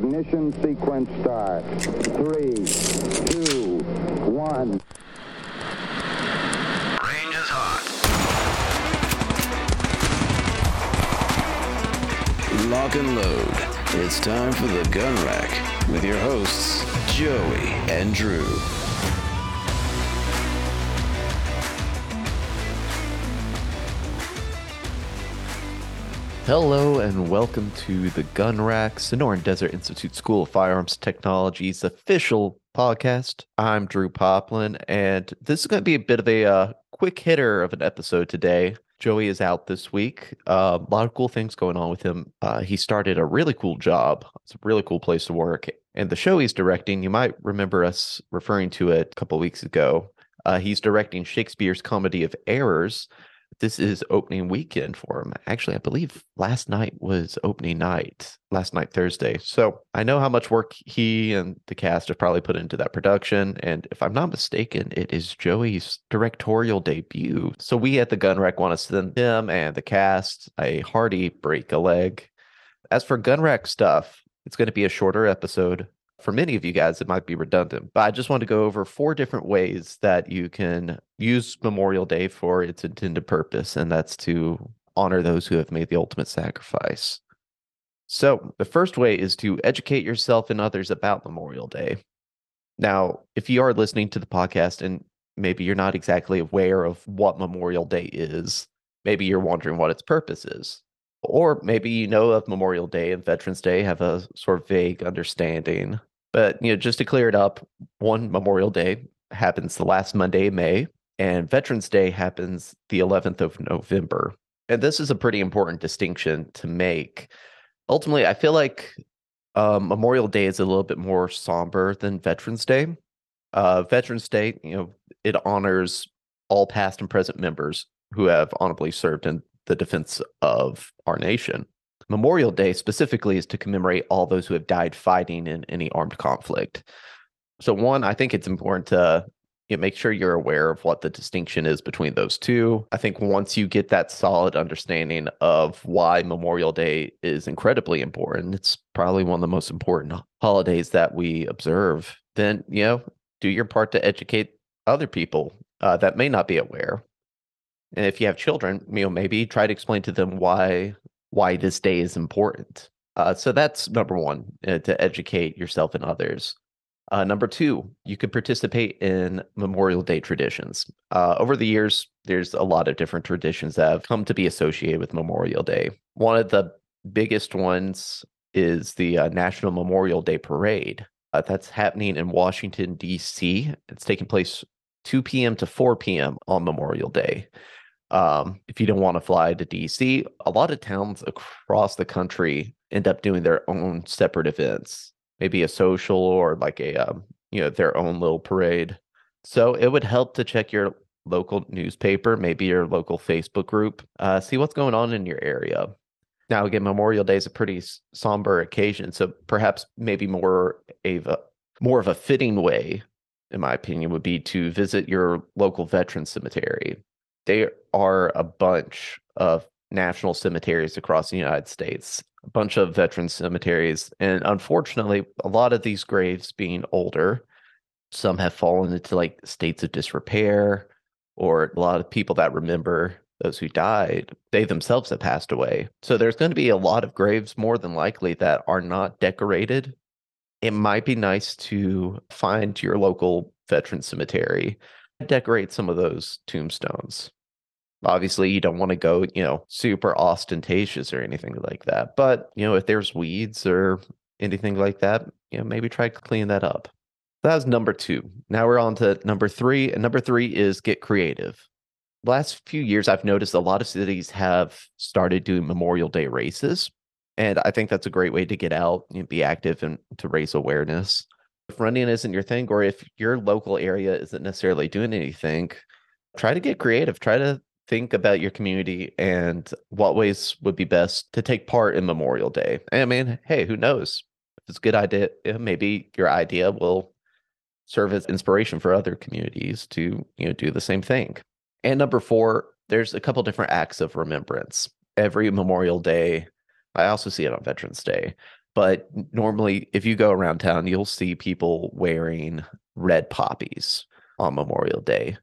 Ignition sequence start. Three, two, one. Range is hot. Lock and load. It's time for the gun rack with your hosts, Joey and Drew. Hello and welcome to the Gun Rack, Sonoran Desert Institute School of Firearms Technology's official podcast. I'm Drew Poplin, and this is going to be a bit of a uh, quick hitter of an episode today. Joey is out this week. Uh, a lot of cool things going on with him. Uh, he started a really cool job. It's a really cool place to work. And the show he's directing, you might remember us referring to it a couple weeks ago. Uh, he's directing Shakespeare's Comedy of Errors, this is opening weekend for him. Actually, I believe last night was opening night, last night, Thursday. So I know how much work he and the cast have probably put into that production. And if I'm not mistaken, it is Joey's directorial debut. So we at the Gun Rack want to send him and the cast a hearty break a leg. As for Gun Rack stuff, it's going to be a shorter episode for many of you guys, it might be redundant, but I just want to go over four different ways that you can use Memorial Day for its intended purpose, and that's to honor those who have made the ultimate sacrifice. So, the first way is to educate yourself and others about Memorial Day. Now, if you are listening to the podcast and maybe you're not exactly aware of what Memorial Day is, maybe you're wondering what its purpose is. Or maybe you know of Memorial Day and Veterans Day, have a sort of vague understanding. But you know, just to clear it up, one Memorial Day happens the last Monday of May, and Veterans Day happens the 11th of November. And this is a pretty important distinction to make. Ultimately, I feel like um, Memorial Day is a little bit more somber than Veterans Day. Uh, Veterans Day, you know, it honors all past and present members who have honorably served in the defense of our nation. Memorial Day specifically is to commemorate all those who have died fighting in any armed conflict. So, one, I think it's important to you know, make sure you're aware of what the distinction is between those two. I think once you get that solid understanding of why Memorial Day is incredibly important, it's probably one of the most important holidays that we observe, then, you know, do your part to educate other people uh, that may not be aware. And if you have children, you know, maybe try to explain to them why why this day is important. Uh, so that's number one uh, to educate yourself and others. Uh, number two, you could participate in Memorial Day traditions. Uh, over the years, there's a lot of different traditions that have come to be associated with Memorial Day. One of the biggest ones is the uh, National Memorial Day Parade. Uh, that's happening in Washington, D.C. It's taking place 2 p.m. to 4 p.m. on Memorial Day. Um, if you don't want to fly to DC, a lot of towns across the country end up doing their own separate events, maybe a social or like a um, you know their own little parade. So it would help to check your local newspaper, maybe your local Facebook group, uh, see what's going on in your area. Now, again, Memorial Day is a pretty somber occasion, so perhaps maybe more a more of a fitting way, in my opinion, would be to visit your local veteran cemetery there are a bunch of national cemeteries across the United States, a bunch of veteran cemeteries. And unfortunately, a lot of these graves being older, some have fallen into like states of disrepair, or a lot of people that remember those who died, they themselves have passed away. So there's going to be a lot of graves, more than likely, that are not decorated. It might be nice to find your local veteran cemetery decorate some of those tombstones. Obviously, you don't want to go, you know, super ostentatious or anything like that. But, you know, if there's weeds or anything like that, you know, maybe try to clean that up. That was number two. Now we're on to number three. And number three is get creative. Last few years, I've noticed a lot of cities have started doing Memorial Day races. And I think that's a great way to get out and be active and to raise awareness if running isn't your thing or if your local area isn't necessarily doing anything try to get creative. Try to think about your community and what ways would be best to take part in memorial day. I mean hey who knows? If it's a good idea eh, maybe your idea will serve as inspiration for other communities to you know do the same thing. And number four there's a couple different acts of remembrance. Every memorial day i also see it on veterans day But normally, if you go around town, you'll see people wearing red poppies on Memorial Day.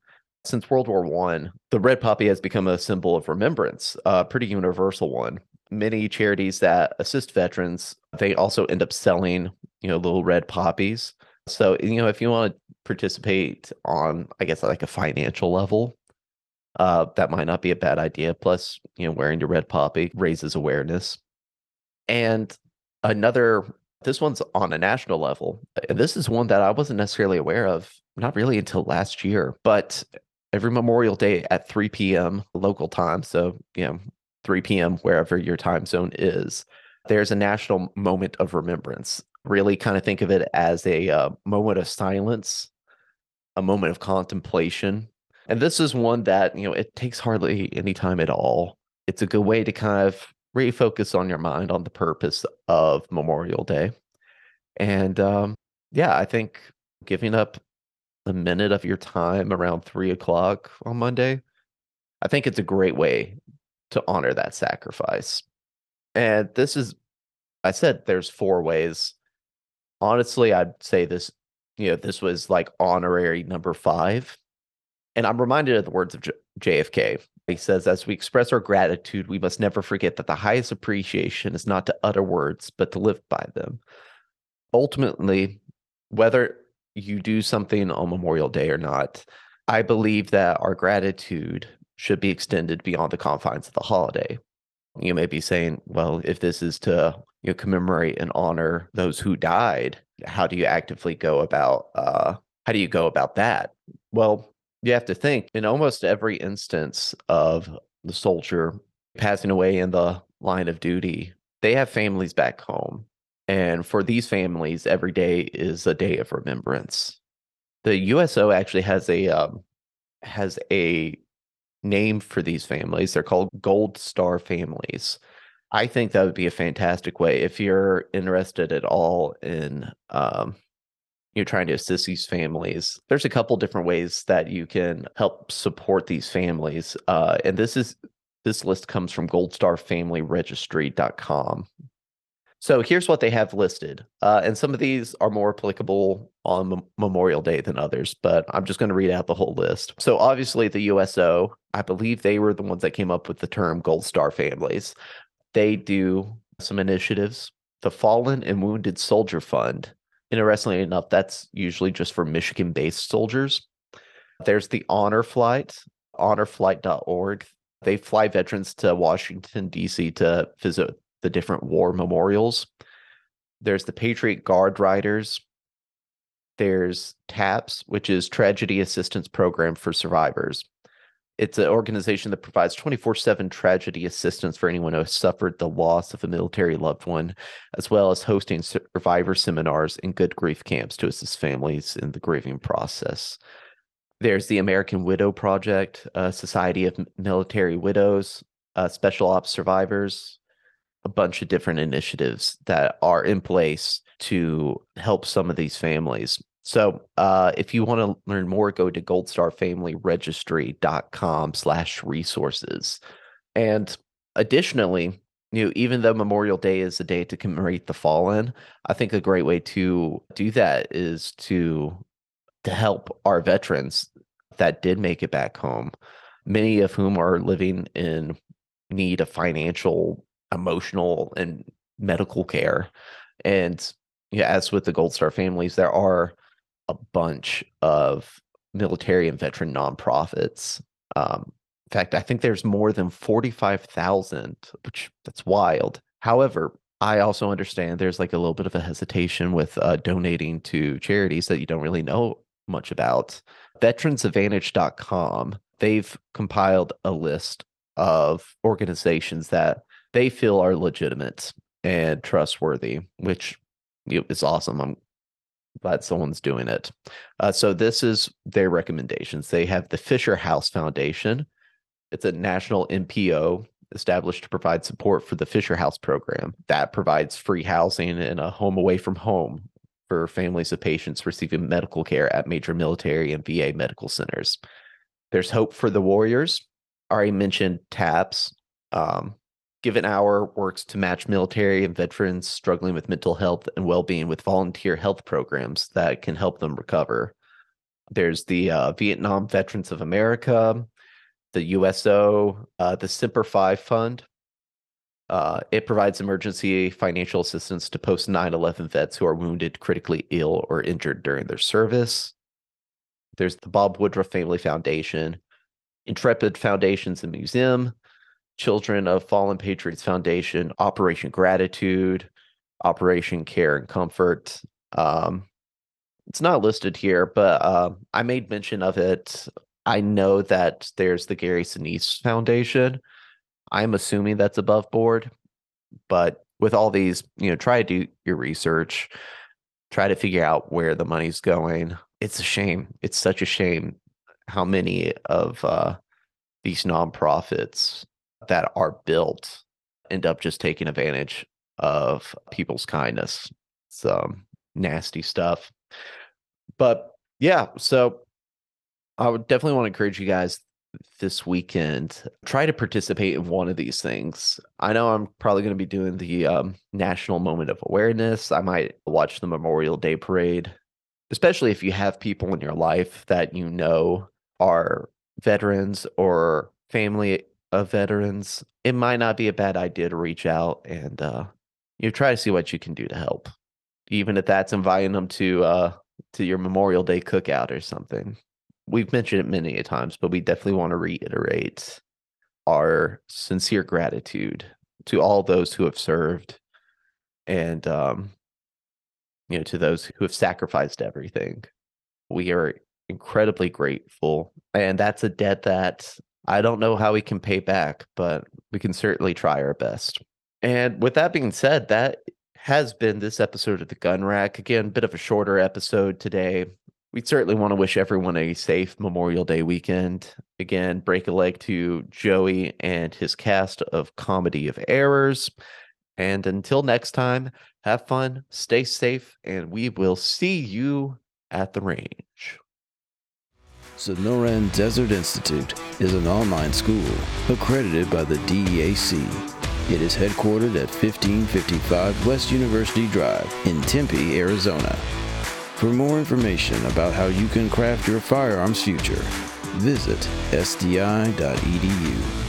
Since World War One, the red poppy has become a symbol of remembrance, a pretty universal one. Many charities that assist veterans, they also end up selling, you know, little red poppies. So, you know, if you want to participate on, I guess, like a financial level, uh, that might not be a bad idea. Plus, you know, wearing your red poppy raises awareness. And another, this one's on a national level. This is one that I wasn't necessarily aware of, not really until last year, but every Memorial Day at 3 p.m. local time. So, you know, 3 p.m. wherever your time zone is, there's a national moment of remembrance. Really kind of think of it as a uh, moment of silence, a moment of contemplation. And this is one that, you know, it takes hardly any time at all. It's a good way to kind of refocus on your mind on the purpose of Memorial Day. And um, yeah, I think giving up a minute of your time around three o'clock on Monday, I think it's a great way to honor that sacrifice. And this is, I said there's four ways. Honestly, I'd say this, you know, this was like honorary number five. And I'm reminded of the words of J- JFK. He says, as we express our gratitude, we must never forget that the highest appreciation is not to utter words, but to live by them. Ultimately, whether you do something on Memorial Day or not, I believe that our gratitude should be extended beyond the confines of the holiday. You may be saying, well, if this is to you know, commemorate and honor those who died, how do you actively go about uh, how do you go about that? Well, you have to think in almost every instance of the soldier passing away in the line of duty, they have families back home. And for these families, every day is a day of remembrance. The USO actually has a um, has a name for these families. They're called Gold Star families. I think that would be a fantastic way if you're interested at all in um, you're trying to assist these families. There's a couple different ways that you can help support these families, uh, and this is this list comes from goldstarfamilyregistry.com. So here's what they have listed. Uh, and some of these are more applicable on M- Memorial Day than others, but I'm just going to read out the whole list. So obviously, the USO, I believe they were the ones that came up with the term Gold Star families. They do some initiatives. The Fallen and Wounded Soldier Fund. Interestingly enough, that's usually just for Michigan based soldiers. There's the Honor Flight, honorflight.org. They fly veterans to Washington, D.C. to visit the different war memorials. There's the Patriot Guard Riders. There's TAPS, which is Tragedy Assistance Program for Survivors. It's an organization that provides 24 7 tragedy assistance for anyone who has suffered the loss of a military loved one, as well as hosting survivor seminars and good grief camps to assist families in the grieving process. There's the American Widow Project, a Society of Military Widows, uh, Special Ops Survivors, a bunch of different initiatives that are in place to help some of these families. So uh, if you want to learn more, go to goldstarfamilyregistry.com slash resources. And additionally, you know, even though Memorial Day is a day to commemorate the fallen, I think a great way to do that is to to help our veterans that did make it back home, many of whom are living in need of financial emotional and medical care. And as with the Gold Star families, there are a bunch of military and veteran nonprofits. Um, in fact, I think there's more than 45,000, which that's wild. However, I also understand there's like a little bit of a hesitation with uh, donating to charities that you don't really know much about. Veteransadvantage.com, they've compiled a list of organizations that they feel are legitimate and trustworthy, which is awesome. I'm glad someone's doing it. Uh, so this is their recommendations. They have the Fisher House Foundation. It's a national NPO established to provide support for the Fisher House program that provides free housing and a home away from home for families of patients receiving medical care at major military and VA medical centers. There's Hope for the Warriors. I already mentioned TAPS. Um, Give an Hour works to match military and veterans struggling with mental health and well being with volunteer health programs that can help them recover. There's the uh, Vietnam Veterans of America, the USO, uh, the Semper Fi Fund. Uh, it provides emergency financial assistance to post 9 11 vets who are wounded, critically ill, or injured during their service. There's the Bob Woodruff Family Foundation, Intrepid Foundations and Museum, Children of Fallen Patriots Foundation, Operation Gratitude, Operation Care and Comfort. Um, it's not listed here, but uh, I made mention of it. I know that there's the Gary Sinise Foundation. I'm assuming that's above board, but with all these, you know, try to do your research, try to figure out where the money's going. It's a shame. It's such a shame how many of uh, these nonprofits that are built end up just taking advantage of people's kindness. Some nasty stuff. But yeah, so I would definitely want to encourage you guys this weekend try to participate in one of these things. I know I'm probably going to be doing the um, National Moment of Awareness. I might watch the Memorial Day Parade, especially if you have people in your life that you know are veterans or family of veterans. It might not be a bad idea to reach out and uh, you try to see what you can do to help, even if that's inviting them to uh, to your Memorial Day cookout or something. We've mentioned it many a times, but we definitely want to reiterate our sincere gratitude to all those who have served and um, you know to those who have sacrificed everything. We are incredibly grateful, and that's a debt that I don't know how we can pay back, but we can certainly try our best. And with that being said, that has been this episode of the Gun Rack. Again, bit of a shorter episode today. We certainly want to wish everyone a safe Memorial Day weekend. Again, break a leg to Joey and his cast of Comedy of Errors. And until next time, have fun, stay safe, and we will see you at the range. Sonoran Desert Institute is an online school accredited by the DEAC. It is headquartered at 1555 West University Drive in Tempe, Arizona. For more information about how you can craft your firearms future, visit sdi.edu.